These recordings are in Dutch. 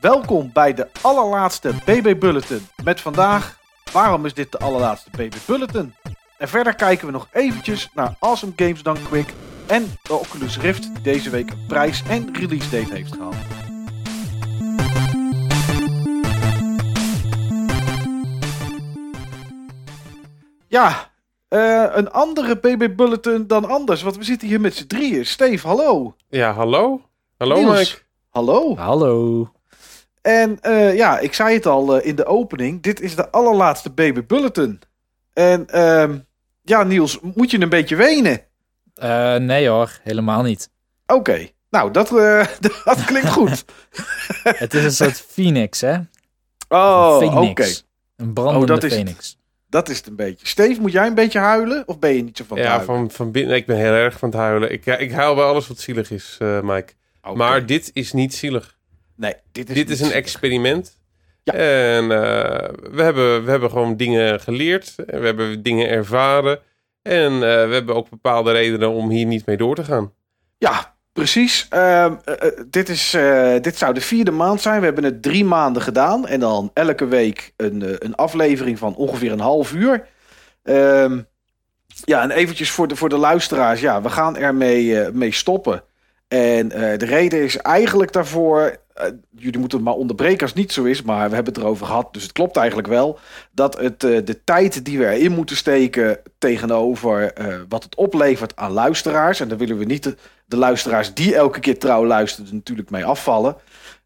Welkom bij de allerlaatste BB Bulletin. Met vandaag, waarom is dit de allerlaatste BB Bulletin? En verder kijken we nog eventjes naar Awesome Games Done Quick en de Oculus Rift die deze week een prijs en release date heeft gehaald. Ja, eh, een andere BB Bulletin dan anders, want we zitten hier met z'n drieën. Steve, hallo. Ja, hallo. Hallo Niels, Mike. Hallo. Hallo. En eh, ja, ik zei het al eh, in de opening. Dit is de allerlaatste Baby Bulletin. En ehm, ja, Niels, moet je een beetje wenen? Eh, nee hoor, helemaal niet. Oké, nou, dat, eh, dat klinkt goed. Het is een soort phoenix, hè? Oh, oké. phoenix. Een brandende Oh, dat is het. phoenix. Dat is het een beetje. Steve, moet jij een beetje huilen? Of ben je niet zo van het Ja, huilen? van, van binnen. Ik ben heel erg van het huilen. Ik, ik huil bij alles wat zielig is, eh, Mike. Maar dit is niet zielig. Nee, dit is, dit is een experiment. Ja. En eh, we, hebben, we hebben gewoon dingen geleerd. We hebben dingen ervaren. En eh, we hebben ook bepaalde redenen om hier niet mee door te gaan. Ja, precies. Ehm, eh, dit, is, dit zou de vierde maand zijn. We hebben het drie maanden gedaan. En dan elke week een, een aflevering van ongeveer een half uur. Ehm, ja, en eventjes voor de, voor de luisteraars. Ja, we gaan ermee mee stoppen. En eh, de reden is eigenlijk daarvoor... eh, jullie moeten het maar onderbreken als het niet zo is. Maar we hebben het erover gehad, dus het klopt eigenlijk wel. Dat het, eh, de tijd die we erin moeten steken tegenover wat het oplevert aan luisteraars. En daar willen we niet de, luisteraars die elke keer trouw luisteren natuurlijk mee afvallen.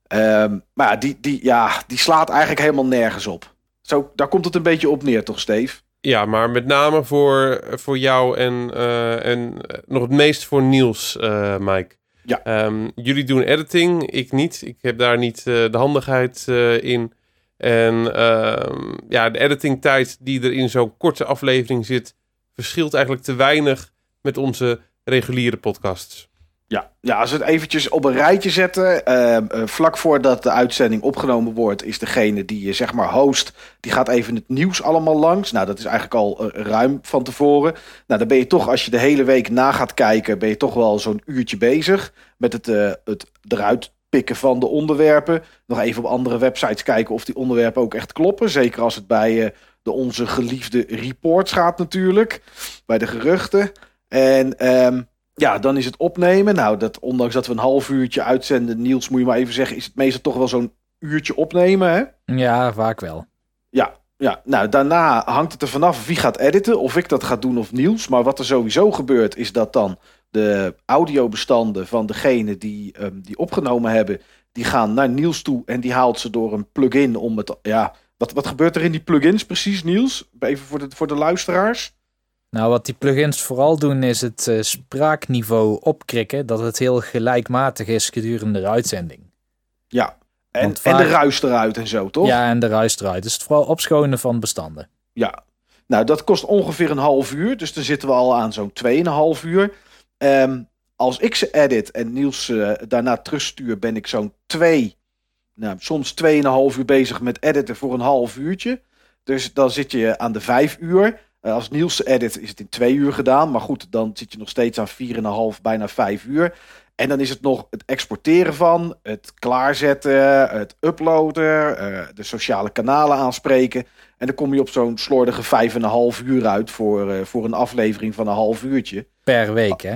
Ehm, maar die, die, ja, die slaat eigenlijk helemaal nergens op. Zo, daar komt het een beetje op neer, toch, Steve? Ja, maar met name voor, voor jou en, en nog het meest voor Niels, Mike. Ja. Ehm, jullie doen editing, ik niet. Ik heb daar niet eh, de handigheid eh, in. En ehm, ja, de editingtijd die er in zo'n korte aflevering zit, verschilt eigenlijk te weinig met onze reguliere podcasts. Ja, ja als we het eventjes op een rijtje zetten. ehm, eh, vlak voordat de uitzending opgenomen wordt, is degene die je zeg maar host, die gaat even het nieuws allemaal langs. Nou, dat is eigenlijk al eh, ruim van tevoren. Nou, dan ben je toch, als je de hele week na gaat kijken, ben je toch wel zo'n uurtje bezig met het, eh, het eruit pikken van de onderwerpen. Nog even op andere websites kijken of die onderwerpen ook echt kloppen. Zeker als het bij de onze geliefde reports gaat natuurlijk. Bij de geruchten. En ehm, ja, dan is het opnemen. Nou, dat, ondanks dat we een half uurtje uitzenden, Niels, moet je maar even zeggen, is het meestal toch wel zo'n uurtje opnemen, hè? Ja, vaak wel. Ja, ja. Nou, daarna hangt het er vanaf wie gaat editen, of ik dat ga doen of Niels. Maar wat er sowieso gebeurt, is dat dan de audiobestanden van degene die ehm, die opgenomen hebben, die gaan naar Niels toe en die haalt ze door een plugin om het, ja... Wat, wat gebeurt er in die plugins precies, Niels? Even voor de, voor de luisteraars. Nou, wat die plugins vooral doen is het eh, spraakniveau opkrikken, dat het heel gelijkmatig is gedurende de uitzending. Ja. En, en de ruis eruit en zo, toch? Ja, en de ruis eruit. Dus het vooral opschonen van bestanden. Ja, nou dat kost ongeveer een half uur. Dus dan zitten we al aan zo'n 2,5 uur. Ehm, als ik ze edit en Niels eh, daarna terugstuur, ben ik zo'n 2, nou, soms 2,5 uur bezig met editen voor een half uurtje. Dus dan zit je aan de 5 uur. Eh, als Niels edit, is het in 2 uur gedaan. Maar goed, dan zit je nog steeds aan 4,5, bijna 5 uur. En dan is het nog het exporteren van, het klaarzetten, het uploaden, eh, de sociale kanalen aanspreken. En dan kom je op zo'n slordige vijf en een half uur uit voor, eh, voor een aflevering van een half uurtje. Per week, hè?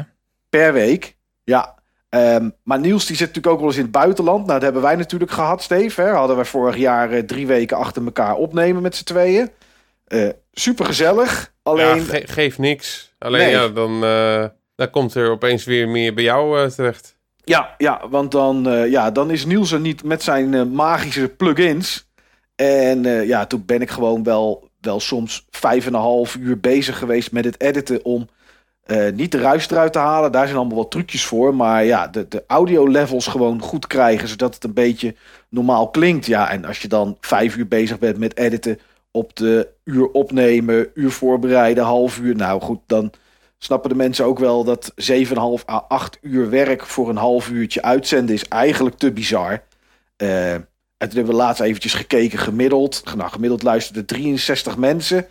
Per week. Ja. Ehm, maar Niels die zit natuurlijk ook wel eens in het buitenland. Nou, dat hebben wij natuurlijk gehad, Steve. Hè? Hadden wij vorig jaar drie weken achter elkaar opnemen met z'n tweeën. Eh Super gezellig. Alleen, Ja, ge- geeft niks. Alleen Nee. ja, dan, eh, dan komt er opeens weer meer bij jou eh, terecht. Ja, ja want dan, eh, ja, dan is Niels er niet met zijn eh, magische plugins. En eh, ja, toen ben ik gewoon wel, wel soms vijf en een half uur bezig geweest met het editen om eh, niet de ruis eruit te halen. Daar zijn allemaal wat trucjes voor. Maar ja, de, de audio levels gewoon goed krijgen, zodat het een beetje normaal klinkt. Ja, en als je dan vijf uur bezig bent met editen op de uur opnemen, uur voorbereiden, half uur. Nou goed, dan snappen de mensen ook wel dat 7,5 à 8 uur werk voor een half uurtje uitzenden is eigenlijk te bizar. Eh, en toen hebben we laatst eventjes gekeken, gemiddeld. Nou, gemiddeld luisterden 63 mensen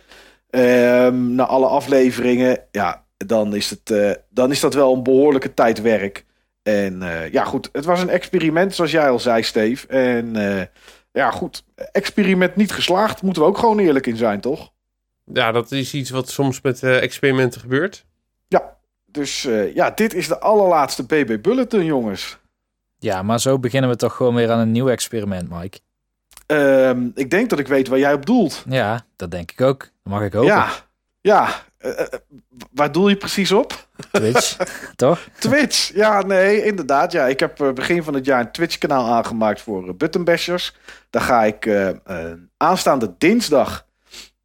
ehm, naar alle afleveringen. Ja, dan is, het, eh, dan is dat wel een behoorlijke tijd werk. En eh, ja, goed, het was een experiment, zoals jij al zei, Steve. En ja, goed, experiment niet geslaagd, moeten we ook gewoon eerlijk in zijn, toch? Ja, dat is iets wat soms met eh, experimenten gebeurt. Ja, dus eh, ja, dit is de allerlaatste BB Bulletin, jongens. Ja, maar zo beginnen we toch gewoon weer aan een nieuw experiment, Mike. Ehm, ik denk dat ik weet waar jij op doelt. Ja, dat denk ik ook. Dat mag ik hopen. Ja, ja. Eh, eh, waar doel je precies op? Twitch, toch? Twitch. Ja, nee, inderdaad. Ja, ik heb eh, begin van het jaar een Twitch-kanaal aangemaakt voor Buttonbashers. Daar ga ik aanstaande dinsdag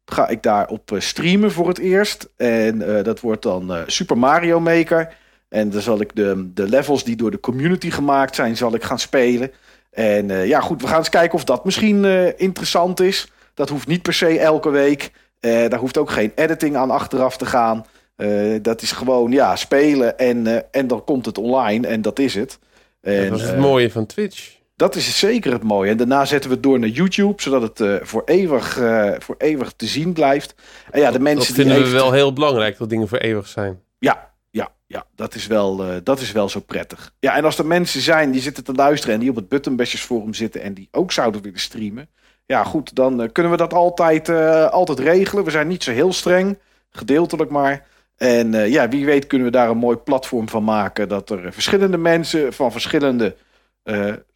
ga ik daar op streamen voor het eerst. En dat wordt dan Super Mario Maker. En dan zal ik de, de levels die door de community gemaakt zijn, zal ik gaan spelen. En ja, goed, we gaan eens kijken of dat misschien interessant is. Dat hoeft niet per se elke week. Eh, daar hoeft ook geen editing aan achteraf te gaan. Eh, dat is gewoon, ja, spelen en, eh, en dan komt het online en dat is het. En, dat is het mooie van Twitch. dat is zeker het mooie. En daarna zetten we het door naar YouTube, zodat het voor, eeuwig, voor eeuwig te zien blijft. En ja, de Dat mensen vinden die we wel heel belangrijk, dat dingen voor eeuwig zijn. Ja, ja, ja dat, is wel, dat is wel zo prettig. Ja, en als er mensen zijn die zitten te luisteren en die op het Buttonbashers forum zitten en die ook zouden willen streamen. Ja, goed, dan eh, kunnen we dat altijd, eh, altijd regelen. We zijn niet zo heel streng, gedeeltelijk maar. En eh, ja, wie weet kunnen we daar een mooi platform van maken. Dat er verschillende mensen van verschillende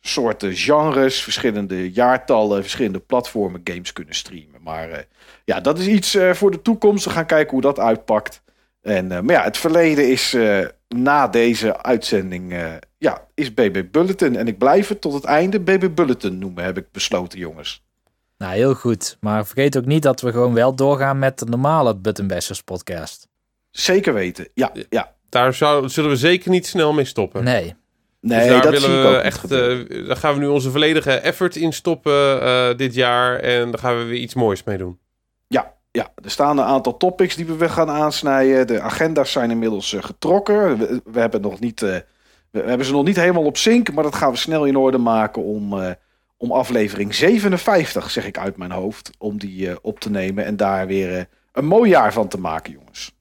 soorten genres, verschillende jaartallen, verschillende platformen games kunnen streamen. Maar ja, dat is iets voor de toekomst. We gaan kijken hoe dat uitpakt. En, maar ja, het verleden is na deze uitzending, ja, is BB Bulletin. En ik blijf het tot het einde BB Bulletin noemen, heb ik besloten, jongens. Nou, heel goed. Maar vergeet ook niet dat we gewoon wel doorgaan met de normale Buttonbashers podcast. Zeker weten. Ja, ja. Daar zou, zullen we zeker niet snel mee stoppen. Nee. Nee, dus daar dat zie willen ik ook we niet echt, eh, daar gaan we nu onze volledige effort in stoppen eh, dit jaar. En daar gaan we weer iets moois mee doen. Ja, ja, er staan een aantal topics die we weer gaan aansnijden. De agenda's zijn inmiddels eh, getrokken. We, we hebben nog niet, eh, we hebben ze nog niet helemaal op sync, maar dat gaan we snel in orde maken om, eh, om aflevering 57, zeg ik uit mijn hoofd, om die eh, op te nemen en daar weer eh, een mooi jaar van te maken, jongens.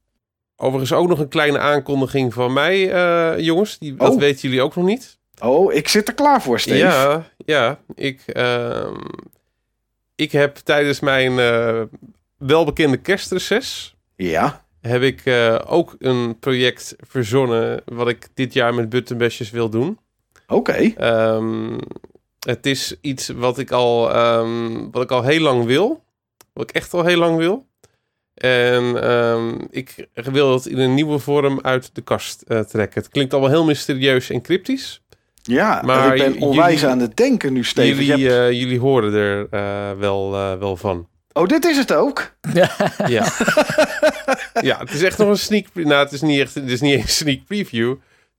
Overigens ook nog een kleine aankondiging van mij, eh, jongens. Die, Dat Oh. weten jullie ook nog niet. Oh, ik zit er klaar voor, Steve. Ja, ja. Ik, ehm, ik heb tijdens mijn welbekende kerstreces... Ja. heb ik ook een project verzonnen... wat ik dit jaar met Buttonbashers wil doen. Oké. Ehm, het is iets wat ik, al, ehm, wat ik al heel lang wil. Wat ik echt al heel lang wil. En ehm, ik wil het in een nieuwe vorm uit de kast eh, trekken. Het klinkt allemaal heel mysterieus en cryptisch. Ja, Maar ik ben jullie- onwijs aan het denken nu, Steven. Jullie, hebt- eh, jullie horen er eh, wel, eh, wel van. Oh, dit is het ook? Ja. ja, het is echt nog een sneak preview. Nou, het is niet echt, het is niet eens een sneak preview.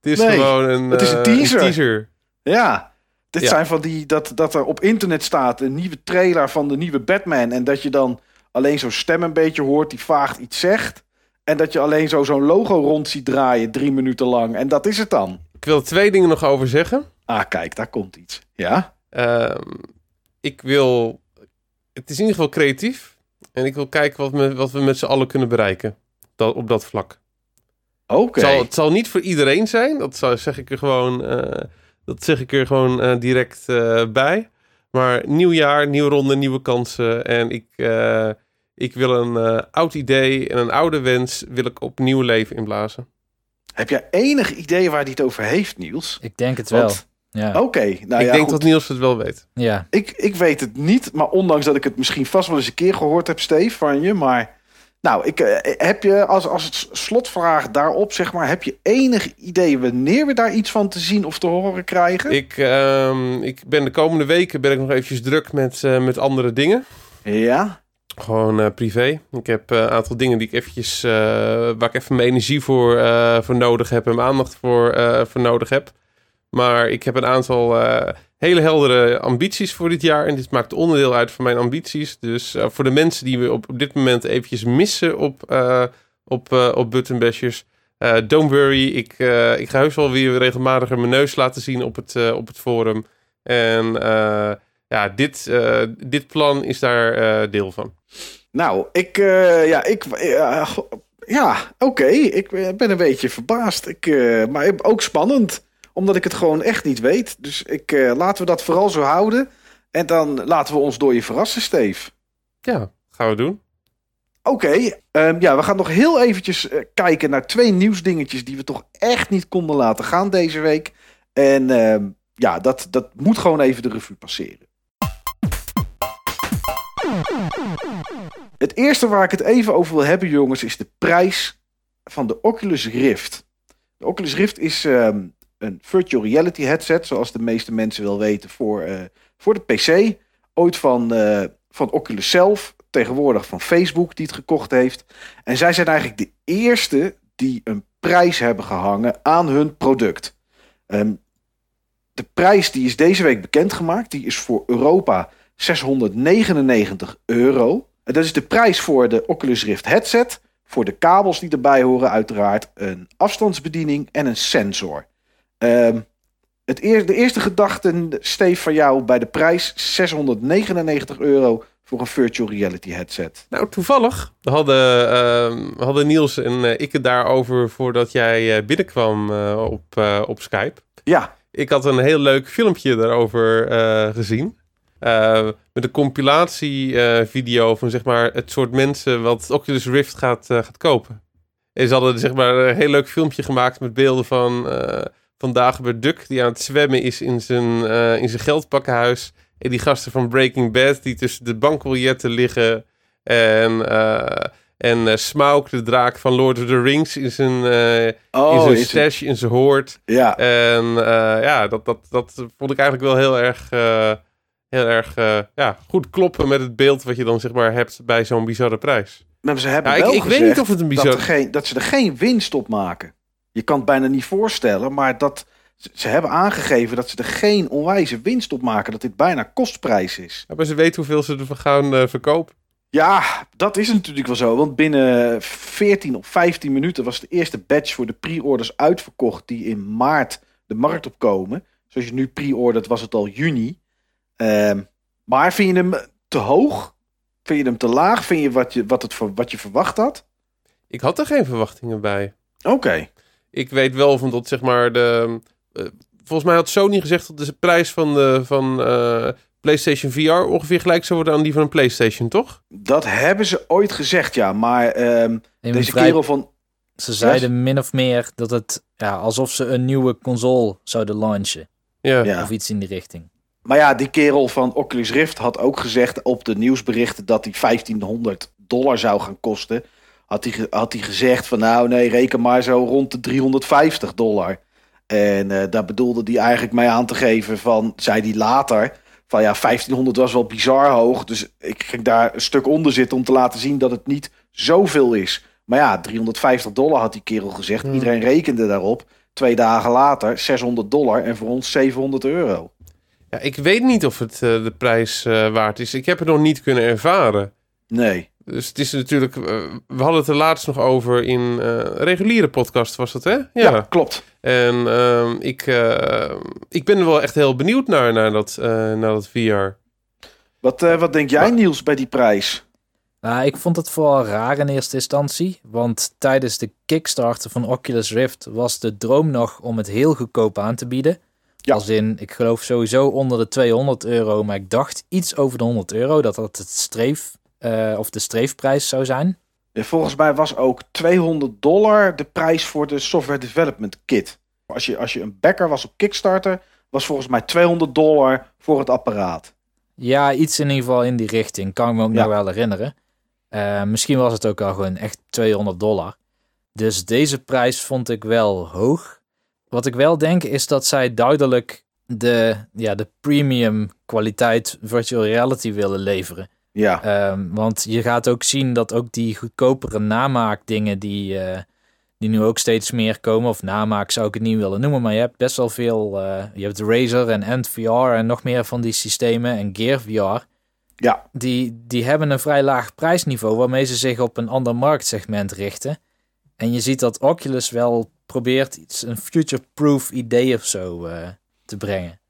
Het is Nee, gewoon een, het is een teaser. teaser. Ja. Dit Ja. zijn van die, dat, dat er op internet staat een nieuwe trailer van de nieuwe Batman. En dat je dan alleen zo'n stem een beetje hoort die vaag iets zegt. En dat je alleen zo zo'n logo rond ziet draaien drie minuten lang. En dat is het dan. Ik wil twee dingen nog over zeggen. Ah, kijk, daar komt iets. Ja? Ehm, ik wil. Het is in ieder geval creatief. En ik wil kijken wat, we- wat we met z'n allen kunnen bereiken. Dat, op dat vlak. Oké. Het, zal, het zal niet voor iedereen zijn. Dat zou, zeg ik er gewoon, eh, dat zeg ik er gewoon eh, direct eh, bij. Maar nieuw jaar, nieuwe ronde, nieuwe kansen. En ik, eh, ik wil een eh, oud idee en een oude wens wil ik opnieuw leven inblazen. Heb jij enig idee waar hij het over heeft, Niels? Ik denk het wel. Ja. Oké, nou ik ja, denk goed. dat Niels het wel weet. ja. Ik, ik weet het niet, maar ondanks dat ik het misschien vast wel eens een keer gehoord heb, Steve, van je. Maar nou, ik, eh, heb je als, als het slotvraag daarop, zeg maar, heb je enig idee wanneer we daar iets van te zien of te horen krijgen? Ik, ehm, ik ben de komende weken ben ik nog eventjes druk met, eh, met andere dingen. Ja, Gewoon eh, privé. Ik heb een aantal dingen die ik eventjes, waar ik even mijn energie voor, voor nodig heb en mijn aandacht voor, voor nodig heb. Maar ik heb een aantal hele heldere ambities voor dit jaar. En dit maakt onderdeel uit van mijn ambities. Dus eh, voor de mensen die we op, op dit moment eventjes missen op, eh op, eh op Button Bashers. eh, don't worry, ik, ik ga heus wel weer regelmatiger mijn neus laten zien op het, op het forum. En ja, dit, dit plan is daar deel van. nou, ik, ja, ik, ja, oké, ik ben een beetje verbaasd. Ik, maar ook spannend Omdat ik het gewoon echt niet weet. Dus ik, eh, laten we dat vooral zo houden. En dan laten we ons door je verrassen, Steve. Ja, gaan we doen. Oké, ehm, ja, we gaan nog heel eventjes eh, kijken naar twee nieuwsdingetjes die we toch echt niet konden laten gaan deze week. En ehm, ja, dat, dat moet gewoon even de revue passeren. Het eerste waar ik het even over wil hebben, jongens, is de prijs van de Oculus Rift. De Oculus Rift is ehm, een virtual reality headset, zoals de meeste mensen wel weten, voor, eh, voor de PC. Ooit van, eh, van Oculus zelf, tegenwoordig van Facebook die het gekocht heeft. En zij zijn eigenlijk de eerste die een prijs hebben gehangen aan hun product. Ehm, de prijs die is deze week bekendgemaakt. Die is voor Europa 699 euro. En dat is de prijs voor de Oculus Rift headset. Voor de kabels die erbij horen uiteraard. Een afstandsbediening en een sensor. Ehm, het eer, de eerste gedachte, Steve, van jou bij de prijs 699 euro voor een virtual reality headset. Nou, toevallig hadden, uh, hadden Niels en uh, ik het daarover voordat jij uh, binnenkwam uh, op, op Skype. Ja. Ik had een heel leuk filmpje daarover gezien. met een compilatievideo van zeg maar het soort mensen wat Oculus Rift gaat, gaat kopen. En ze hadden zeg maar een heel leuk filmpje gemaakt met beelden van, van Dagobert Duck die aan het zwemmen is in zijn, in zijn geldpakkenhuis. En die gasten van Breaking Bad die tussen de bankbiljetten liggen. En, uh, en uh, Smaug, de draak van Lord of the Rings, in zijn, oh, in zijn stash, in zijn hoort. Ja. En ja, dat, dat, dat vond ik eigenlijk wel heel erg, heel erg ja, goed kloppen met het beeld wat je dan zeg maar hebt bij zo'n bizarre prijs. Maar ze hebben ja, wel ik, ik weet niet of het een bizarre... dat, geen, dat ze er geen winst op maken. Je kan het bijna niet voorstellen, maar dat ze hebben aangegeven dat ze er geen onwijze winst op maken. Dat dit bijna kostprijs is. Ja, maar ze weten hoeveel ze ervan gaan uh, verkopen. Ja, dat is natuurlijk wel zo. Want binnen 14 of 15 minuten was de eerste batch voor de pre-orders uitverkocht. Die in maart de markt opkomen. Zoals je nu pre-ordert was het al juni. Uh, maar vind je hem te hoog? Vind je hem te laag? Vind je wat je, wat het, wat je verwacht had? Ik had er geen verwachtingen bij. Oké. Ik weet wel van dat zeg maar de eh, volgens mij had Sony gezegd dat de prijs van, de, van uh, PlayStation VR ongeveer gelijk zou worden aan die van een PlayStation, toch? Dat hebben ze ooit gezegd, ja. Maar uh, deze vrij... kerel van... Ze zeiden min of meer dat het ja, alsof ze een nieuwe console zouden launchen. Ja. ja. Of iets in die richting. Maar ja, die kerel van Oculus Rift had ook gezegd op de nieuwsberichten dat die 1500 dollar zou gaan kosten. Had hij, had hij gezegd van nou nee, reken maar zo rond de 350 dollar. En uh, daar bedoelde hij eigenlijk mee aan te geven van, zei hij later, van ja, 1500 was wel bizar hoog. Dus ik ging daar een stuk onder zitten om te laten zien dat het niet zoveel is. Maar ja, 350 dollar had die kerel gezegd. Hmm. Iedereen rekende daarop. Twee dagen later 600 dollar en voor ons 700 euro. Ja, ik weet niet of het uh, de prijs uh, waard is. Ik heb het nog niet kunnen ervaren. Nee. Dus het is natuurlijk. Uh, we hadden het er laatst nog over in uh, reguliere podcast, was dat hè? Ja, ja klopt. En uh, ik, uh, ik ben er wel echt heel benieuwd naar, naar, dat, naar dat VR. Wat, wat denk jij, Niels, bij die prijs? Nou, ik vond het vooral raar in eerste instantie. Want tijdens de Kickstarter van Oculus Rift was de droom nog om het heel goedkoop aan te bieden. Ja. Als in, ik geloof sowieso onder de 200 euro, maar ik dacht iets over de 100 euro dat dat het streef uh, of de streefprijs zou zijn. Volgens mij was ook 200 dollar de prijs voor de software development kit. Als je, als je een backer was op Kickstarter, was volgens mij 200 dollar voor het apparaat. Ja, iets in ieder geval in die richting. Kan ik me ook nog wel herinneren. Uh, misschien was het ook al gewoon echt 200 dollar. Dus deze prijs vond ik wel hoog. Wat ik wel denk is dat zij duidelijk de, ja, de premium kwaliteit virtual reality willen leveren. Ja. Ehm, want je gaat ook zien dat ook die goedkopere namaakdingen die, uh, die nu ook steeds meer komen, of namaak zou ik het niet willen noemen, maar je hebt best wel veel. Uh, je hebt Razer en EndVR en nog meer van die systemen en Gear VR. Ja. Die, die hebben een vrij laag prijsniveau waarmee ze zich op een ander marktsegment richten. En je ziet dat Oculus wel probeert iets, een future-proof idee of zo uh, te brengen.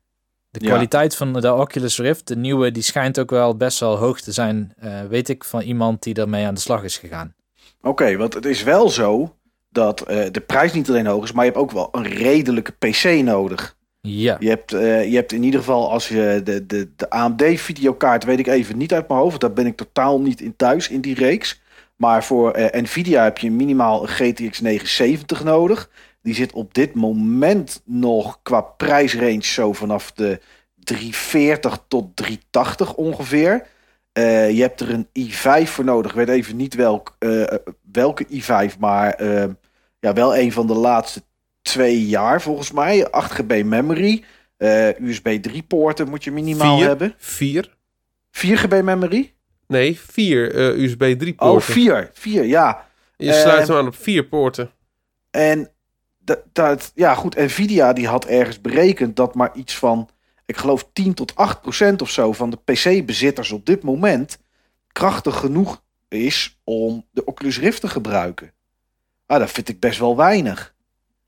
De kwaliteit van de Oculus Rift, de nieuwe, die schijnt ook wel best wel hoog te zijn. Uh, weet ik van iemand die daarmee aan de slag is gegaan. Oké, want het is wel zo dat eh, de prijs niet alleen hoog is, maar je hebt ook wel een redelijke PC nodig. Ja. Je hebt, eh, je hebt in ieder geval als je de, de, de AMD-videokaart, weet ik even niet uit mijn hoofd, daar ben ik totaal niet in thuis in die reeks. Maar voor eh, Nvidia heb je minimaal een GTX 970 nodig. Die zit op dit moment nog qua prijsrange zo vanaf de 340 tot 380 ongeveer. Eh, je hebt er een i5 voor nodig. Ik weet even niet welk, eh, welke i5, maar eh, ja, wel een van de laatste twee jaar volgens mij. 8 GB memory. Eh, USB 3 poorten moet je minimaal Vier? hebben. Vier? 4 GB memory? Nee, vier eh, USB 3 Oh, poorten. 4. 4, ja. Je sluit Eh, hem aan op vier poorten. En dat, dat, ja, goed, Nvidia die had ergens berekend dat maar iets van, ik geloof 10 tot 8 procent of zo van de PC-bezitters op dit moment krachtig genoeg is om de Oculus Rift te gebruiken. Ah, dat vind ik best wel weinig.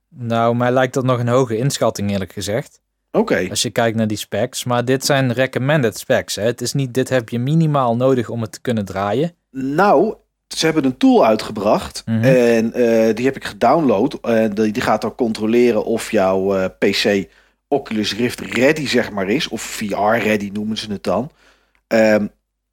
Nou, mij lijkt dat nog een hoge inschatting eerlijk gezegd. Oké, Als je kijkt naar die specs. Maar dit zijn recommended specs. Hè? Het is niet, dit heb je minimaal nodig om het te kunnen draaien. nou, ze hebben een tool uitgebracht Mhm. en eh, die heb ik gedownload. En die, die gaat dan controleren of jouw eh, PC Oculus Rift ready zeg maar is, of VR ready noemen ze het dan. Ehm,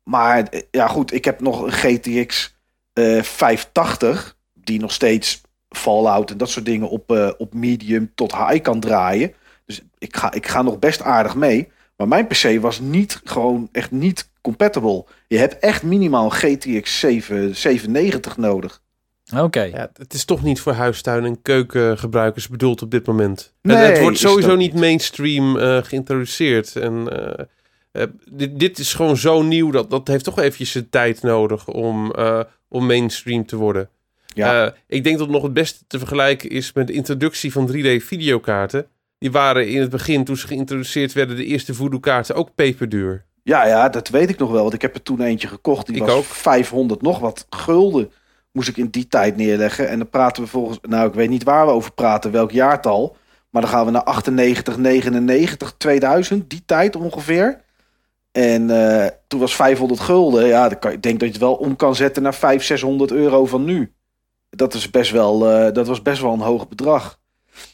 maar eh, ja goed, ik heb nog een GTX eh 580 die nog steeds Fallout en dat soort dingen op, eh, op medium tot high kan draaien. Dus ik ga, ik ga nog best aardig mee. Maar mijn PC was niet gewoon echt niet compatible. Je hebt echt minimaal een GTX 7, 790 nodig. Oké. Ja, het is toch niet voor huistuin- en keukengebruikers bedoeld op dit moment. Nee, het, het wordt sowieso niet mainstream eh, geïntroduceerd. En eh, eh, dit, dit is gewoon zo nieuw dat dat heeft toch eventjes zijn tijd nodig om, eh, om mainstream te worden. Ja. Eh, ik denk dat het nog het beste te vergelijken is met de introductie van 3D-videokaarten. Die waren in het begin, toen ze geïntroduceerd werden, de eerste voodoo-kaarten ook peperduur. Ja, ja, dat weet ik nog wel. Want ik heb er toen eentje gekocht. Die Ik was ook. 500 nog wat gulden. Moest ik in die tijd neerleggen. En dan praten we volgens... Nou, ik weet niet waar we over praten, welk jaartal. Maar dan gaan we naar 98, 99, 2000. Die tijd ongeveer. En eh, toen was 500 gulden. Ja, dan kan, ik denk dat je het wel om kan zetten naar 500, 600 euro van nu. Dat, is best wel, eh, dat was best wel een hoog bedrag.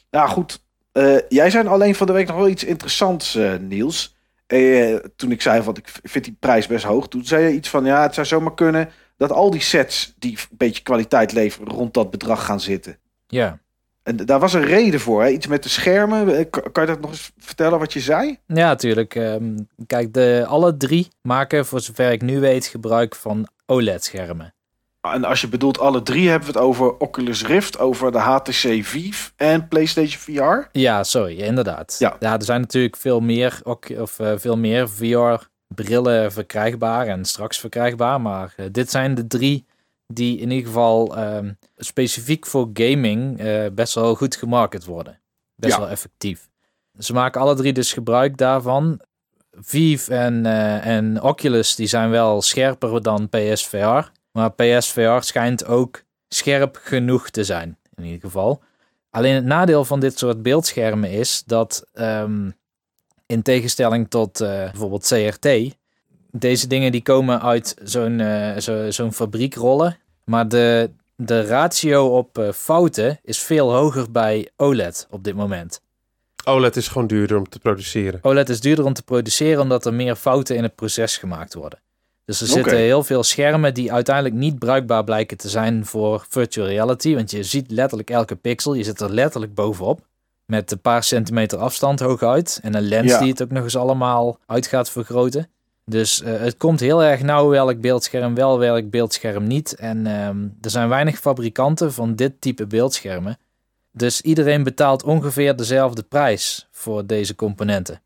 Ja, goed. Eh, jij zei alleen van de week nog wel iets interessants, eh, Niels. Eh, toen ik zei van ik vind die prijs best hoog, toen zei je iets van ja, het zou zomaar kunnen dat al die sets die een beetje kwaliteit leveren rond dat bedrag gaan zitten. Ja. En daar was een reden voor, hè? iets met de schermen. Kan, kan je dat nog eens vertellen wat je zei? Ja, natuurlijk. Ehm, kijk, de, alle drie maken, voor zover ik nu weet, gebruik van OLED-schermen. En als je bedoelt alle drie, hebben we het over Oculus Rift, over de HTC Vive en PlayStation VR. Ja, sorry, inderdaad. Ja. er zijn natuurlijk veel meer, of, eh, veel meer VR-brillen verkrijgbaar en straks verkrijgbaar. Maar eh, dit zijn de drie die in ieder geval ehm, specifiek voor gaming eh, best wel goed gemarket worden. Best Ja. wel effectief. Ze maken alle drie dus gebruik daarvan. Vive en, en Oculus die zijn wel scherper dan PSVR. Maar PSVR schijnt ook scherp genoeg te zijn, in ieder geval. Alleen het nadeel van dit soort beeldschermen is dat ehm, in tegenstelling tot eh, bijvoorbeeld CRT, deze dingen die komen uit zo'n eh, zo, zo'n fabriekrollen. Maar de, de ratio op eh, fouten is veel hoger bij OLED op dit moment. OLED is gewoon duurder om te produceren. OLED is duurder om te produceren omdat er meer fouten in het proces gemaakt worden. Dus er zitten heel veel schermen die uiteindelijk niet bruikbaar blijken te zijn voor virtual reality. Want je ziet letterlijk elke pixel, je zit er letterlijk bovenop. Met een paar centimeter afstand hooguit. En een lens Ja. die het ook nog eens allemaal uit gaat vergroten. Dus eh, het komt heel erg nauw welk beeldscherm wel, welk beeldscherm niet. En ehm, er zijn weinig fabrikanten van dit type beeldschermen. Dus iedereen betaalt ongeveer dezelfde prijs voor deze componenten.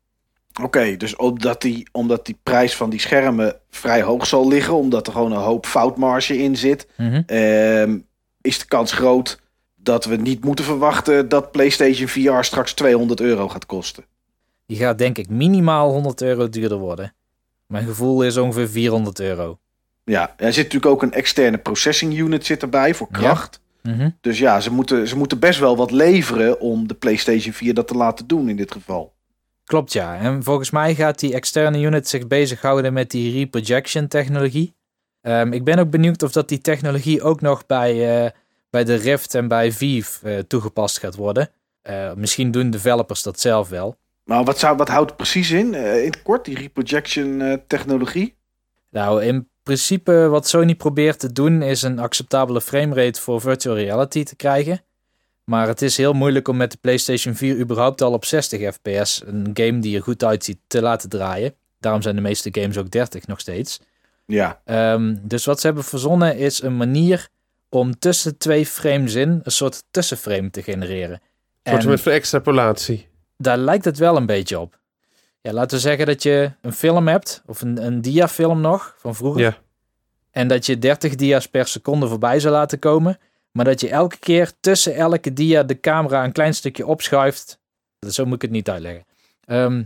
Oké, dus omdat die, omdat die prijs van die schermen vrij hoog zal liggen, omdat er gewoon een hoop foutmarge in zit, Mhm. ehm, is de kans groot dat we niet moeten verwachten dat PlayStation VR straks 200 euro gaat kosten. Die gaat denk ik minimaal 100 euro duurder worden. Mijn gevoel is ongeveer 400 euro. Ja, er zit natuurlijk ook een externe processing unit zit erbij voor Ja. kracht. Mhm. Dus ja, ze moeten, ze moeten best wel wat leveren om de PlayStation 4 dat te laten doen in dit geval. Klopt ja. En volgens mij gaat die externe unit zich bezighouden met die reprojection technologie. Ehm, ik ben ook benieuwd of dat die technologie ook nog bij, eh, bij de Rift en bij Vive eh, toegepast gaat worden. Eh, misschien doen developers dat zelf wel. Maar wat, zou, wat houdt het precies in? In het kort, die reprojection technologie? Nou, in principe wat Sony probeert te doen is een acceptabele framerate voor virtual reality te krijgen. Maar het is heel moeilijk om met de PlayStation 4 überhaupt al op 60 fps een game die er goed uitziet te laten draaien. Daarom zijn de meeste games ook 30 nog steeds. Ja. Ehm, dus wat ze hebben verzonnen is een manier om tussen twee frames in een soort tussenframe te genereren. Een soort voor extrapolatie. daar lijkt het wel een beetje op. Ja, laten we zeggen dat je een film hebt, of een, een diafilm nog, van vroeger. Ja. En dat je 30 dia's per seconde voorbij zou laten komen. Maar dat je elke keer tussen elke dia de camera een klein stukje opschuift. Zo moet ik het niet uitleggen. Ehm,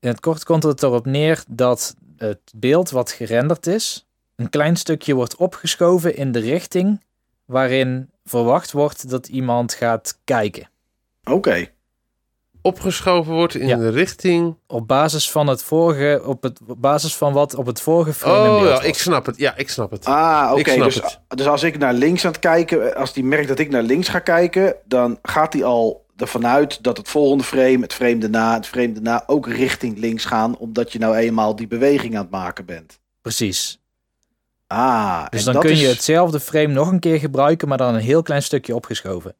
in het kort komt het erop neer dat het beeld wat gerenderd is, een klein stukje wordt opgeschoven in de richting waarin verwacht wordt dat iemand gaat kijken. Oké. Opgeschoven wordt in Ja. de richting. Op basis van het vorige, op, het, op basis van wat op het vorige frame Oh ja, ik snap het. Ja, ik snap het. Ah, oké. Dus, het. dus als ik naar links aan het kijken, als die merkt dat ik naar links ga kijken, dan gaat hij al ervan uit dat het volgende frame, het frame daarna, het frame daarna ook richting links gaan, omdat je nou eenmaal die beweging aan het maken bent. Precies. Ah, Dus dan kun is... je hetzelfde frame nog een keer gebruiken, maar dan een heel klein stukje opgeschoven.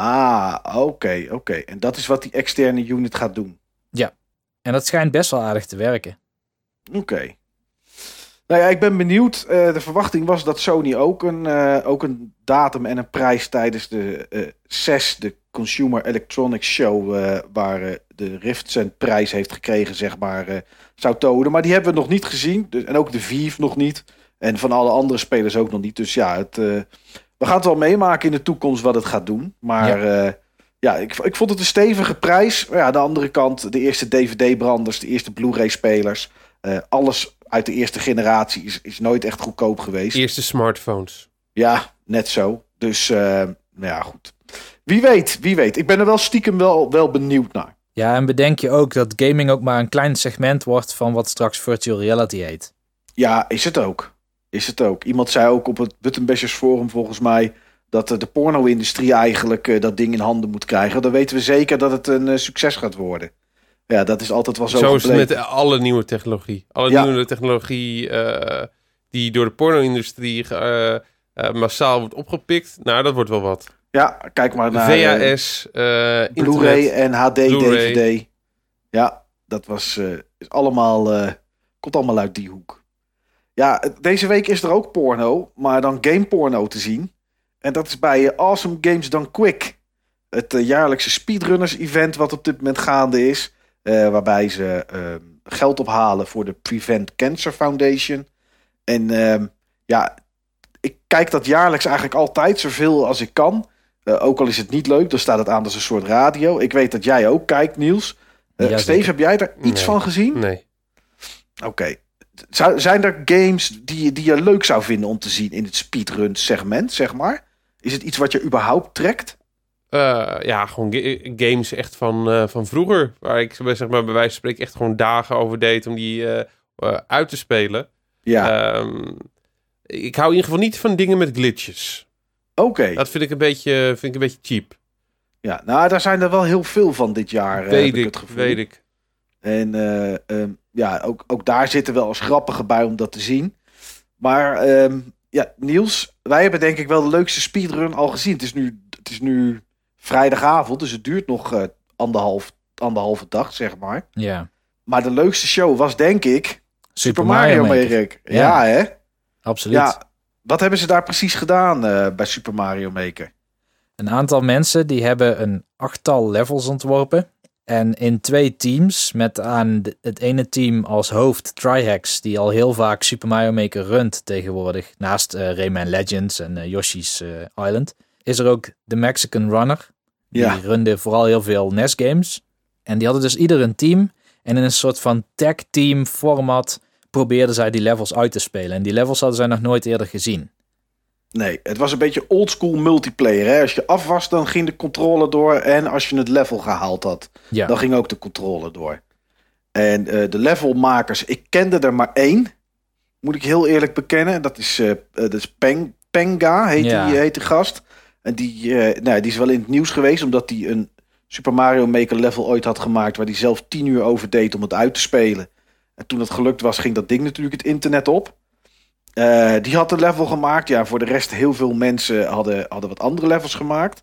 Ah, oké, oké. En dat is wat die externe unit gaat doen. En dat schijnt best wel aardig te werken. Oké. Nou ja, ik ben benieuwd. Eh, de verwachting was dat Sony ook een, eh, ook een datum en een prijs tijdens de eh CES, de Consumer Electronics Show, eh, waar eh, de Rift zijn prijs heeft gekregen, zeg maar, eh, zou tonen. Maar die hebben we nog niet gezien. Dus, en ook de Vive nog niet. En van alle andere spelers ook nog niet. Dus ja, het, eh, we gaan het wel meemaken in de toekomst wat het gaat doen. Maar ja, ja ik, ik vond het een stevige prijs. Maar ja, aan de andere kant, de eerste DVD-branders, de eerste Blu-ray-spelers. eh, alles uit de eerste generatie is, is nooit echt goedkoop geweest. Eerste smartphones. Ja, net zo. Dus, eh, nou ja, goed. Wie weet, wie weet. Ik ben er wel stiekem wel, wel benieuwd naar. Ja, en bedenk je ook dat gaming ook maar een klein segment wordt van wat straks virtual reality heet. Ja, is het ook. Is het ook. Iemand zei ook op het Buttonbashers Forum volgens mij... dat de porno-industrie eigenlijk eh, dat ding in handen moet krijgen. Dan weten we zeker dat het een eh, succes gaat worden. Ja, dat is altijd wel zo, Zo is het met alle nieuwe technologie. Alle Ja. nieuwe technologie eh, die door de porno-industrie massaal wordt opgepikt. Nou, dat wordt wel wat. Ja, kijk maar naar VHS, Blu-ray en HD. DVD. Ja, dat was is allemaal, komt allemaal uit die hoek. Ja, deze week is er ook porno, maar dan game porno te zien. En dat is bij eh, Awesome Games Done Quick. Het eh, jaarlijkse speedrunners event wat op dit moment gaande is. eh, waarbij ze ehm, geld ophalen voor de Prevent Cancer Foundation. En ehm, ja, ik kijk dat jaarlijks eigenlijk altijd zoveel als ik kan. Ook al is het niet leuk, dan staat het aan als een soort radio. Ik weet dat jij ook kijkt, Niels. Steve, heb jij daar iets Nee. van gezien? Nee. Oké. Zijn er games die, je- die je leuk zou vinden om te zien in het speedrun segment, zeg maar? Is het iets wat je überhaupt trekt? Eh, ja, gewoon ga- games echt van, eh, van vroeger. Waar ik zeg maar, bij wijze van spreken echt gewoon dagen over deed om die eh, uit te spelen. Ja, Ehm, ik hou in ieder geval niet van dingen met glitches. oké. Dat vind ik een beetje, vind ik een beetje cheap. Ja, nou, daar zijn er wel heel veel van dit jaar, weet ik, ik, het gevoel. weet ik. En eh, ehm, ja, ook, ook daar zitten wel eens grappige bij om dat te zien. Maar ehm, ja, Niels, wij hebben denk ik wel de leukste speedrun al gezien. Het is nu, het is nu vrijdagavond, dus het duurt nog eh, anderhalf, anderhalve dag, zeg maar. Ja. Maar de leukste show was denk ik Super, Mario, Maker. Maker. Ja, Ja. hè? Absoluut. Ja. Wat hebben ze daar precies gedaan eh, bij Super Mario Maker? Een aantal mensen die hebben een achttal levels ontworpen. En in twee teams, met aan het ene team als hoofd Trihex, die al heel vaak Super Mario Maker runt tegenwoordig, naast eh, Rayman Legends en eh, Yoshi's eh, Island, is er ook de Mexican Runner. Die Ja. runde vooral heel veel NES-games. En die hadden dus ieder een team. En in een soort van tag-team format probeerden zij die levels uit te spelen. En die levels hadden zij nog nooit eerder gezien. Nee, het was een beetje oldschool multiplayer. Hè? Als je af was, dan ging de controle door. En als je het level gehaald had, Ja, dan ging ook de controle door. En eh, de levelmakers, ik kende er maar één. Moet ik heel eerlijk bekennen. Dat is, eh, eh, dat is Peng, Penga, heet, Ja. die, heet die gast. En die, nou, die is wel in het nieuws geweest omdat hij een Super Mario Maker level ooit had gemaakt waar hij zelf tien uur over deed om het uit te spelen. En toen het gelukt was, ging dat ding natuurlijk het internet op. Eh, die had een level gemaakt. Ja, voor de rest heel veel mensen hadden, hadden wat andere levels gemaakt.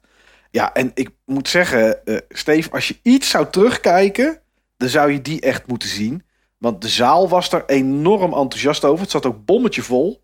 Ja, en ik moet zeggen, eh Steve, als je iets zou terugkijken, dan zou je die echt moeten zien. Want de zaal was er enorm enthousiast over. Het zat ook bommetje vol.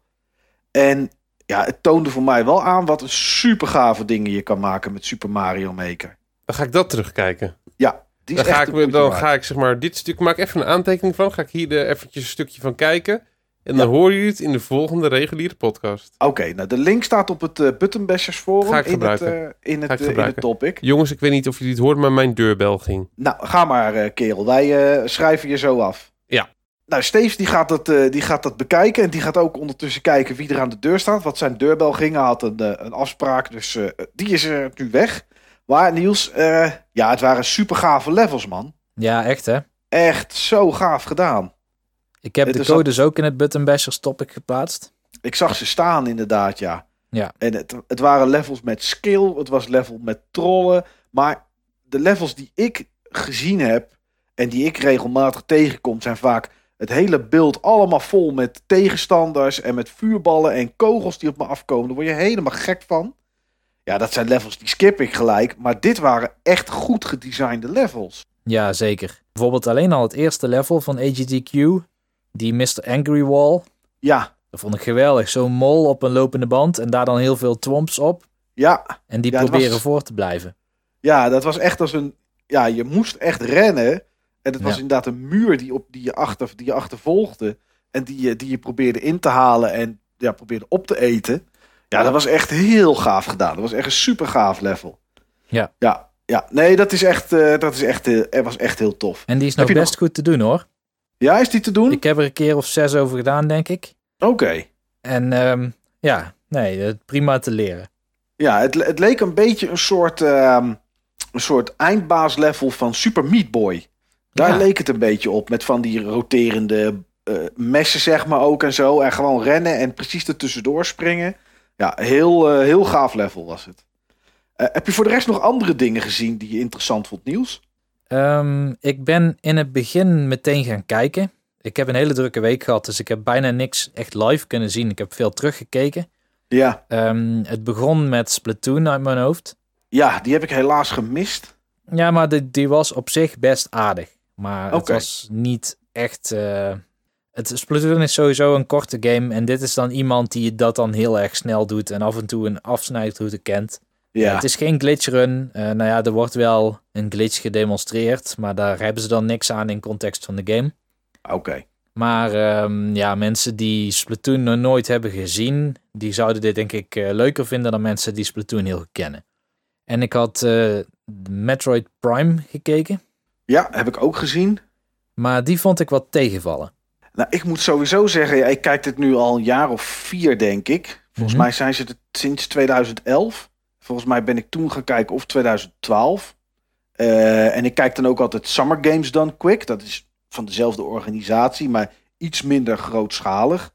En ja, het toonde voor mij wel aan wat een super gave dingen je kan maken met Super Mario Maker. Dan ga ik dat terugkijken. Ja, die is Dan, ga echt ik, me- moeite dan ga ik zeg maar dit stuk, maak even een aantekening van. Ga ik hier de, eventjes een stukje van kijken. En dan Ja. horen jullie het in de volgende reguliere podcast. Oké, nou de link staat op het eh Buttonbashers forum Ga ik in, het, gebruiken. eh, in, het, ik eh, in het gebruiken. topic. Jongens, ik weet niet of jullie het hoort, maar mijn deurbel ging. Nou, ga maar, eh, kerel. Wij eh, schrijven je zo af. Ja. Nou, Steves die gaat, dat, eh, die gaat dat bekijken. En die gaat ook ondertussen kijken wie er aan de deur staat. Want zijn deurbel ging. Hij had een, eh, een afspraak. Dus eh, die is eh, nu weg. Maar Niels, eh, ja, het waren super gave levels, man. Ja, echt hè. Echt zo gaaf gedaan. Ik heb Het de codes ook in het Button Bashers topic geplaatst. Ik zag ze staan, inderdaad, ja. Ja. En het, het waren levels met skill. Het was level met trollen. Maar de levels die ik gezien heb. En die ik regelmatig tegenkom. zijn vaak het hele beeld allemaal vol met tegenstanders. En met vuurballen en kogels die op me afkomen. Daar word je helemaal gek van. Ja, dat zijn levels die skip ik gelijk. Maar dit waren echt goed gedesignde levels. Ja, zeker. Bijvoorbeeld alleen al het eerste level van AGTQ. Die Mr. Angry Wall. Ja, Dat vond ik geweldig. Zo'n mol op een lopende band. En daar dan heel veel twomps op. ja, En die Ja, proberen was- voor te blijven. Ja, dat was echt als een. Ja, je moest echt rennen. En het was Ja. inderdaad een muur die, op, die, je, achter, die je achtervolgde. En die, je- die je probeerde in te halen en ja, probeerde op te eten. Ja, dat was echt heel gaaf gedaan. Dat was echt een super gaaf level. Ja. Ja, ja. nee, dat is echt. eh, dat is echt er was echt heel tof. En die is nog best goed te doen hoor. Ja, is die te doen? Ik heb er een keer of zes over gedaan, denk ik. Oké. En ehm, ja, nee, het prima te leren. Ja, het, het leek een beetje een soort, ehm, een soort eindbaaslevel van Super Meat Boy. Daar Ja. leek het een beetje op. Met van die roterende eh, messen, zeg maar ook en zo. En gewoon rennen en precies er tussendoor springen. Ja, heel, eh, heel gaaf level was het. Eh, heb je voor de rest nog andere dingen gezien die je interessant vond, Niels? Ehm, ik ben in het begin meteen gaan kijken. Ik heb een hele drukke week gehad, dus ik heb bijna niks echt live kunnen zien. Ik heb veel teruggekeken. Ja, Ehm, het begon met Splatoon uit mijn hoofd. ja die heb ik helaas gemist. Ja, maar die, die was op zich best aardig. Maar het was niet echt... eh, het Splatoon is sowieso een korte game. En dit is dan iemand die dat dan heel erg snel doet. En af en toe een afsnijdroute kent. Ja, Het is geen glitchrun. Eh nou ja, er wordt wel een glitch gedemonstreerd. Maar daar hebben ze dan niks aan in context van de game. oké. Maar ehm, ja, mensen die Splatoon nog nooit hebben gezien, die zouden dit denk ik eh, leuker vinden dan mensen die Splatoon heel goed kennen. En ik had eh, Metroid Prime gekeken, Ja, heb ik ook gezien. maar die vond ik wat tegenvallen. Nou, ik moet sowieso zeggen, ja, ik kijk dit nu al een jaar of vier, denk ik. Volgens Mhm. mij zijn ze er sinds 2011. Volgens mij ben ik toen gaan kijken of 2012. Eh, en ik kijk dan ook altijd Summer Games Done Quick. Dat is van dezelfde organisatie, maar iets minder grootschalig.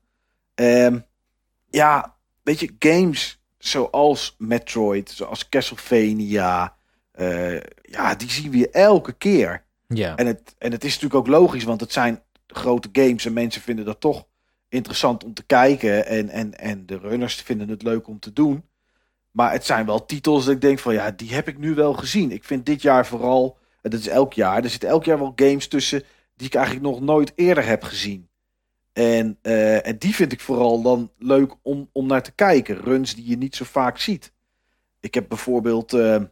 Ehm, ja, weet je, games zoals Metroid, zoals Castlevania... eh, ja, die zien we elke keer. Ja, En het, en het is natuurlijk ook logisch, want het zijn grote games en mensen vinden dat toch interessant om te kijken. En, en, en de runners vinden het leuk om te doen. Maar het zijn wel titels dat ik denk van ja, die heb ik nu wel gezien. Ik vind dit jaar vooral, en dat is elk jaar, er zitten elk jaar wel games tussen die ik eigenlijk nog nooit eerder heb gezien. En, eh, en die vind ik vooral dan leuk om, om naar te kijken. Runs die je niet zo vaak ziet. Ik heb bijvoorbeeld, eh, eh,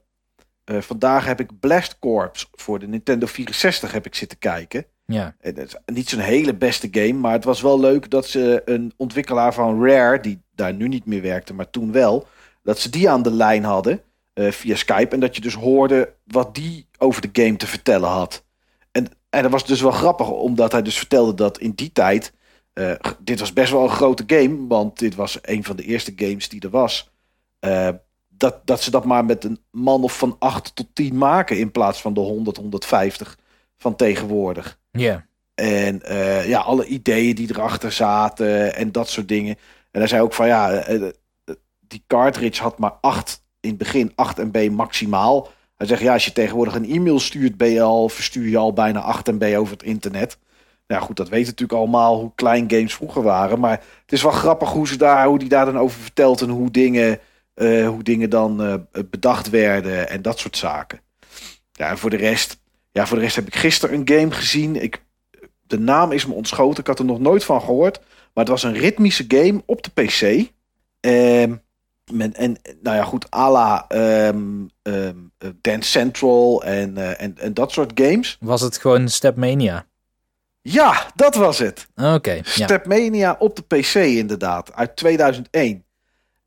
vandaag heb ik Blast Corps voor de Nintendo 64 heb ik zitten kijken. ja, En Het is niet zo'n hele beste game, maar het was wel leuk dat ze een ontwikkelaar van Rare, die daar nu niet meer werkte, maar toen wel, dat ze die aan de lijn hadden eh, via Skype. En dat je dus hoorde wat die over de game te vertellen had. En, en dat was dus wel grappig, omdat hij dus vertelde dat in die tijd. eh, dit was best wel een grote game, want dit was een van de eerste games die er was. eh, dat, dat ze dat maar met een man of van 8 tot 10 maken in plaats van de 100, 150 van tegenwoordig. ja. En ja, alle ideeën die erachter zaten en dat soort dingen. En hij zei ook van ja, die cartridge had maar acht in het begin 8 MB maximaal. Hij zegt, ja, als je tegenwoordig een e-mail stuurt, ben je al, verstuur je al bijna 8 MB over het internet. Nou goed, dat weten natuurlijk allemaal hoe klein games vroeger waren. Maar het is wel grappig hoe, ze daar, hoe die daar dan over vertelt en hoe dingen, eh, hoe dingen dan eh, bedacht werden en dat soort zaken. Ja, en voor de rest, ja, voor de rest heb ik gisteren een game gezien. Ik, de naam is me ontschoten, ik had er nog nooit van gehoord. Maar het was een ritmische game op de PC. Um, met, en nou ja, goed, à la um, um, Dance Central en, uh, en, en dat soort games. Was het gewoon Stepmania? Ja, dat was het. Oké. ja. Stepmania op de PC inderdaad, uit 2001.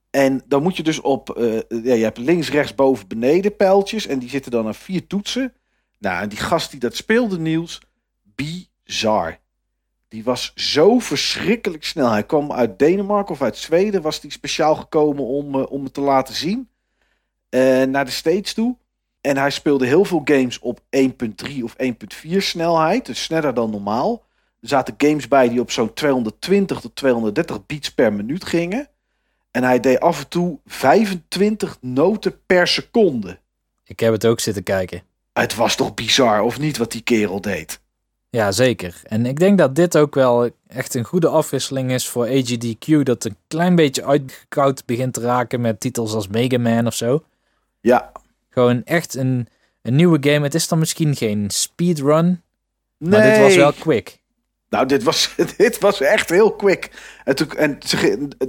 En dan moet je dus op, uh, ja, je hebt links, rechts, boven, beneden pijltjes. En die zitten dan aan vier toetsen. Nou, en die gast die dat speelde, Niels, bizar. Die was zo verschrikkelijk snel. Hij kwam uit Denemarken of uit Zweden. Was die speciaal gekomen om, uh, om het te laten zien. Uh, naar de States toe. En hij speelde heel veel games op 1.3 of 1.4 snelheid. Dus sneller dan normaal. Er zaten games bij die op zo'n 220 tot 230 beats per minuut gingen. En hij deed af en toe 25 noten per seconde. Ik heb het ook zitten kijken. Het was toch bizar, of niet, wat die kerel deed? Ja, zeker. En ik denk dat dit ook wel echt een goede afwisseling is voor AGDQ. Dat een klein beetje uitgekoud begint te raken met titels als Mega Man of zo. Ja. Gewoon echt een, een nieuwe game. Het is dan misschien geen speedrun. Nee. Maar dit was wel quick. Nou, dit was, dit was echt heel quick. En, toen, en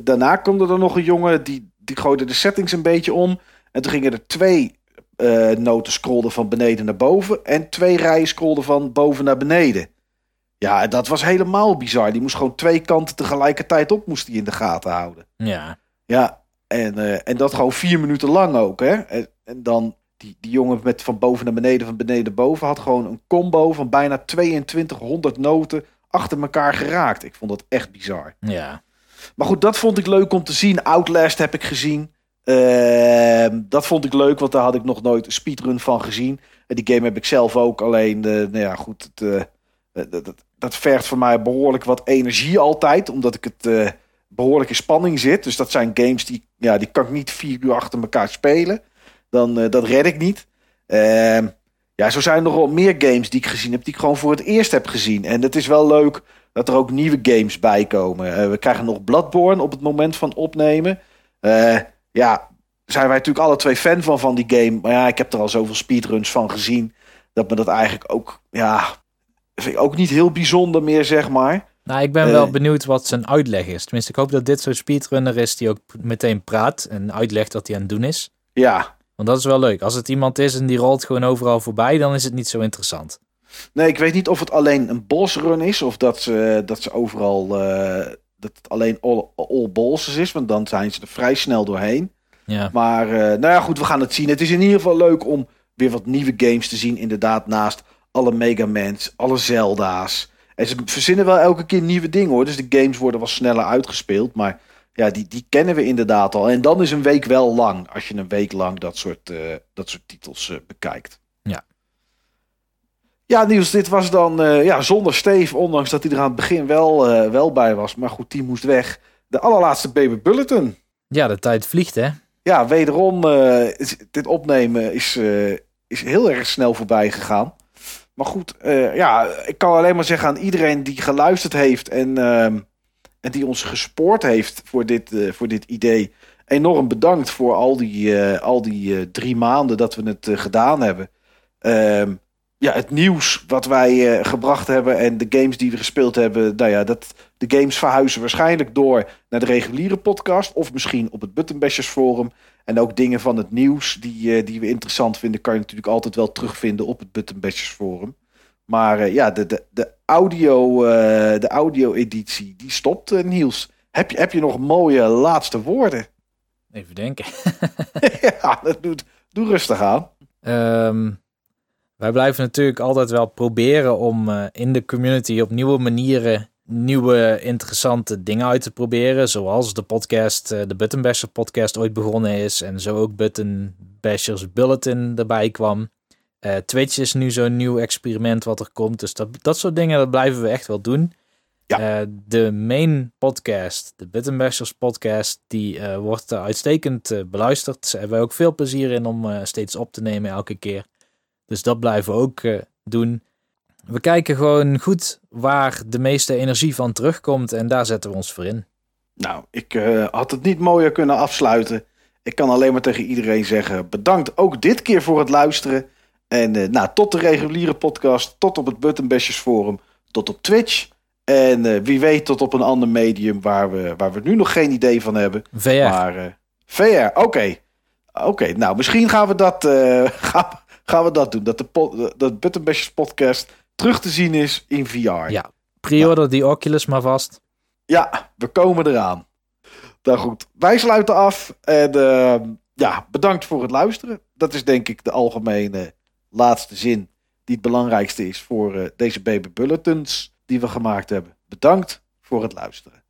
daarna kwam er nog een jongen die, die gooide de settings een beetje om. En toen gingen er twee uh, noten scrolden van beneden naar boven. En twee rijen scrolden van boven naar beneden. Ja, dat was helemaal bizar. Die moest gewoon twee kanten tegelijkertijd op moest die in de gaten houden. Ja. Ja, en, uh, en dat gewoon vier minuten lang ook, hè. En, en, dan die, die jongen met van boven naar beneden, van beneden naar boven... had gewoon een combo van bijna 2200 noten achter elkaar geraakt. Ik vond dat echt bizar. Ja. Maar goed, dat vond ik leuk om te zien. Outlast heb ik gezien. Uh, dat vond ik leuk, want daar had ik nog nooit een speedrun van gezien. En die game heb ik zelf ook. Alleen, uh, nou ja, goed, het, uh, dat, dat, dat, vergt voor mij behoorlijk wat energie altijd. Omdat ik het eh, behoorlijk in spanning zit. Dus dat zijn games die, ja, die kan ik niet vier uur achter elkaar spelen. Dan, dat red ik niet. Ehm, ja, zo zijn er wel meer games die ik gezien heb. Die ik gewoon voor het eerst heb gezien. En het is wel leuk dat er ook nieuwe games bij komen. we krijgen nog Bloodborne op het moment van opnemen ja, zijn wij natuurlijk alle twee fan van, van die game. Maar ja, ik heb er al zoveel speedruns van gezien. Dat me dat eigenlijk ook, ja, vind ik ook niet heel bijzonder meer, zeg maar. Nou, ik ben uh, wel benieuwd wat zijn uitleg is. Tenminste, ik hoop dat dit zo'n speedrunner is die ook meteen praat en uitlegt wat hij aan het doen is. Ja. Want dat is wel leuk. Als het iemand is en die rolt gewoon overal voorbij, dan is het niet zo interessant. Nee, ik weet niet of het alleen een bossrun is of dat ze, dat ze overal uh, dat het alleen all, all bosses is, want dan zijn ze er vrij snel doorheen. Ja. Maar uh, nou ja, goed, we gaan het zien. Het is in ieder geval leuk om weer wat nieuwe games te zien. Inderdaad, naast alle Mega Man's, alle Zelda's. En ze verzinnen wel elke keer nieuwe dingen hoor. Dus de games worden wel sneller uitgespeeld. Maar ja, die, die kennen we inderdaad al. En dan is een week wel lang. Als je een week lang dat soort, uh, dat soort titels uh, bekijkt. Ja. Niels, dit was dan uh, ja, zonder Steve. Ondanks dat hij er aan het begin wel, wel bij was. Maar goed, die moest weg. De allerlaatste Baby Bulletin. Ja, de tijd vliegt hè. Ja, wederom, uh, dit opnemen is, is heel erg snel voorbij gegaan. Maar goed, ja, ik kan alleen maar zeggen aan iedereen die geluisterd heeft en, en die ons gespoord heeft voor dit, voor dit idee. Enorm bedankt voor al die, al die drie maanden dat we het gedaan hebben. Ehm, ja, het nieuws wat wij gebracht hebben en de games die we gespeeld hebben. Nou ja, dat, de games verhuizen waarschijnlijk door naar de reguliere podcast. Of misschien op het Buttonbashers forum. En ook dingen van het nieuws die, uh, die we interessant vinden... kan je natuurlijk altijd wel terugvinden op het Buttonbashers forum. Maar uh, ja, de, de, de audio, de audio-editie, die stopt, Niels. Heb je, heb je nog mooie laatste woorden? Even denken. ja, dat doet, doe rustig aan. Um, wij blijven natuurlijk altijd wel proberen om in de community op nieuwe manieren nieuwe interessante dingen uit te proberen. Zoals de podcast, de Button Basher podcast ooit begonnen is. En zo ook Button Bashers Bulletin erbij kwam. Uh, Twitch is nu zo'n nieuw experiment wat er komt. Dus dat, dat soort dingen dat blijven we echt wel doen. Ja. de main podcast, de Bittenbashers podcast, die wordt uitstekend beluisterd. Ze hebben ook veel plezier in om steeds op te nemen elke keer. Dus dat blijven we ook doen. We kijken gewoon goed waar de meeste energie van terugkomt en daar zetten we ons voor in. Nou, ik uh, had het niet mooier kunnen afsluiten. Ik kan alleen maar tegen iedereen zeggen: bedankt ook dit keer voor het luisteren. En uh, nou, tot de reguliere podcast, tot op het Buttonbashers Forum, tot op Twitch. En uh, wie weet tot op een ander medium waar we, waar we nu nog geen idee van hebben. VR. Maar VR, oké. Oké, nou misschien gaan we dat, gaan, gaan we dat doen. Dat de dat Buttonbashers podcast terug te zien is in VR. Ja, pre-order die Oculus maar vast. Ja, we komen eraan. Nou goed, wij sluiten af. En uh, ja, bedankt voor het luisteren. Dat is denk ik de algemene laatste zin die het belangrijkste is voor uh, deze baby bulletins die we gemaakt hebben. Bedankt voor het luisteren.